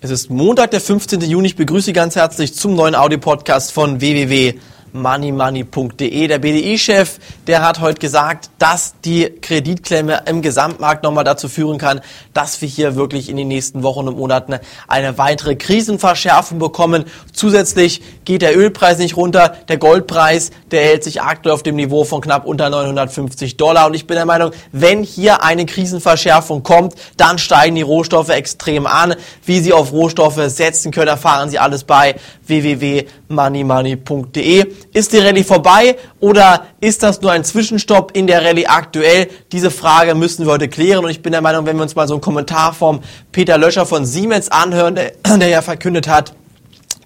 Es ist Montag, der 15. Juni. Ich begrüße Sie ganz herzlich zum neuen Audio-Podcast von www moneymoney.de. Der BDI-Chef, der hat heute gesagt, dass die Kreditklemme im Gesamtmarkt nochmal dazu führen kann, dass wir hier wirklich in den nächsten Wochen und Monaten eine weitere Krisenverschärfung bekommen. Zusätzlich geht der Ölpreis nicht runter, der Goldpreis, der hält sich aktuell auf dem Niveau von knapp unter 950 Dollar. Und ich bin der Meinung, wenn hier eine Krisenverschärfung kommt, dann steigen die Rohstoffe extrem an. Wie Sie auf Rohstoffe setzen können, erfahren Sie alles bei www.moneymoney.de. Ist die Rallye vorbei oder ist das nur ein Zwischenstopp in der Rallye aktuell? Diese Frage müssen wir heute klären und ich bin der Meinung, wenn wir uns mal so einen Kommentar vom Peter Löscher von Siemens anhören, der, der ja verkündet hat,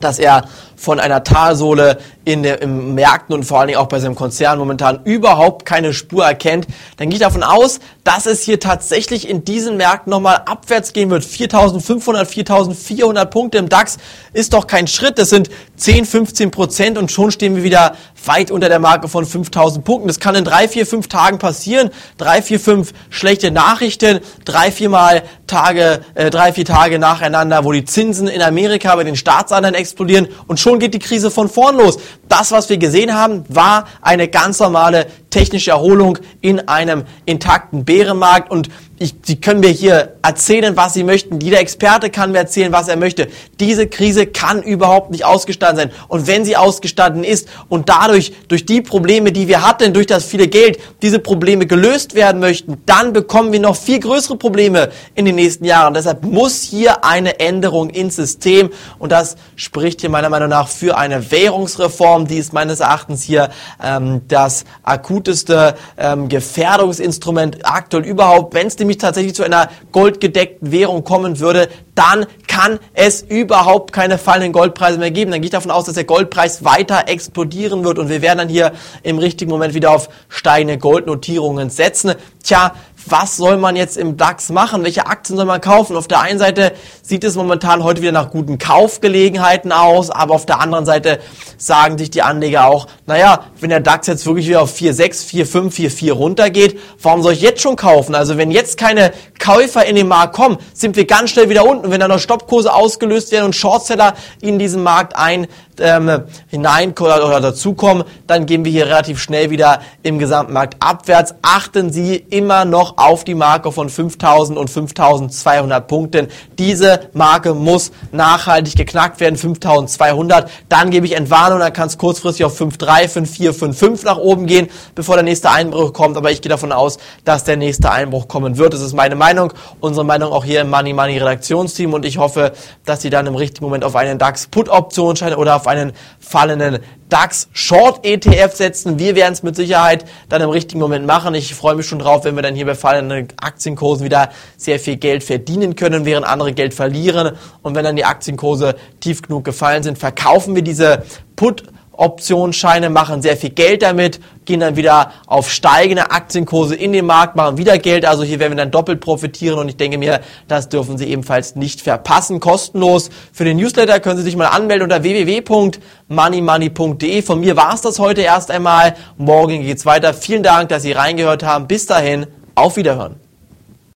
dass er von einer Talsohle in der, im Märkten und vor allen Dingen auch bei seinem Konzern momentan überhaupt keine Spur erkennt, dann gehe ich davon aus, dass es hier tatsächlich in diesen Märkten nochmal abwärts gehen wird. 4.500, 4.400 Punkte im DAX ist doch kein Schritt. Das sind 10, 15 Prozent und schon stehen wir wieder weit unter der Marke von 5.000 Punkten. Das kann in drei, vier, fünf Tagen passieren. Drei, vier, fünf schlechte Nachrichten, drei, vier Mal Tage, äh, drei, vier Tage nacheinander, wo die Zinsen in Amerika bei den Staatsanleihen explodieren und schon schon geht die Krise von vorn los. Das, was wir gesehen haben, war eine ganz normale technische Erholung in einem intakten Bärenmarkt und ich, Sie können mir hier erzählen, was Sie möchten. Jeder Experte kann mir erzählen, was er möchte. Diese Krise kann überhaupt nicht ausgestanden sein. Und wenn sie ausgestanden ist und dadurch, durch die Probleme, die wir hatten, durch das viele Geld, diese Probleme gelöst werden möchten, dann bekommen wir noch viel größere Probleme in den nächsten Jahren. Deshalb muss hier eine Änderung ins System und das spricht hier meiner Meinung nach für eine Währungsreform. Die ist meines Erachtens hier ähm, das akuteste ähm, Gefährdungsinstrument aktuell überhaupt. Wenn es nämlich tatsächlich zu einer goldgedeckten Währung kommen würde, dann kann es überhaupt keine fallenden Goldpreise mehr geben. Dann gehe ich davon aus, dass der Goldpreis weiter explodieren wird und wir werden dann hier im richtigen Moment wieder auf steigende Goldnotierungen setzen. Tja, was soll man jetzt im DAX machen? Welche Aktien soll man kaufen? Auf der einen Seite sieht es momentan heute wieder nach guten Kaufgelegenheiten aus, aber auf der anderen Seite sagen sich die Anleger auch, naja, wenn der DAX jetzt wirklich wieder auf 4,6, 4,5, 4,4 runtergeht, warum soll ich jetzt schon kaufen? Also wenn jetzt keine Käufer in den Markt kommen, sind wir ganz schnell wieder unten. Wenn da noch Stoppkurse ausgelöst werden und Shortseller in diesen Markt ein ähm, hinein oder, dazukommen, dann gehen wir hier relativ schnell wieder im Gesamtmarkt abwärts. Achten Sie immer noch auf die Marke von 5000 und 5200 Punkten. Diese Marke muss nachhaltig geknackt werden, 5200. Dann gebe ich Entwarnung, dann kann es kurzfristig auf 5,3, 5,4, 5,5 nach oben gehen, bevor der nächste Einbruch kommt. Aber ich gehe davon aus, dass der nächste Einbruch kommen wird. Das ist meine Meinung, unsere Meinung auch hier im Money Money Redaktionsteam und ich hoffe, dass Sie dann im richtigen Moment auf einen DAX Put Option oder auf einen fallenden DAX Short ETF setzen. Wir werden es mit Sicherheit dann im richtigen Moment machen. Ich freue mich schon drauf, wenn wir dann hier bei fallenden Aktienkursen wieder sehr viel Geld verdienen können, während andere Geld verlieren. Und wenn dann die Aktienkurse tief genug gefallen sind, verkaufen wir diese Put Optionsscheine, machen sehr viel Geld damit, gehen dann wieder auf steigende Aktienkurse in den Markt, machen wieder Geld. Also hier werden wir dann doppelt profitieren und ich denke mir, das dürfen Sie ebenfalls nicht verpassen. Kostenlos für den Newsletter können Sie sich mal anmelden unter www.moneymoney.de. Von mir war es das heute erst einmal. Morgen geht's weiter. Vielen Dank, dass Sie reingehört haben. Bis dahin, auf Wiederhören.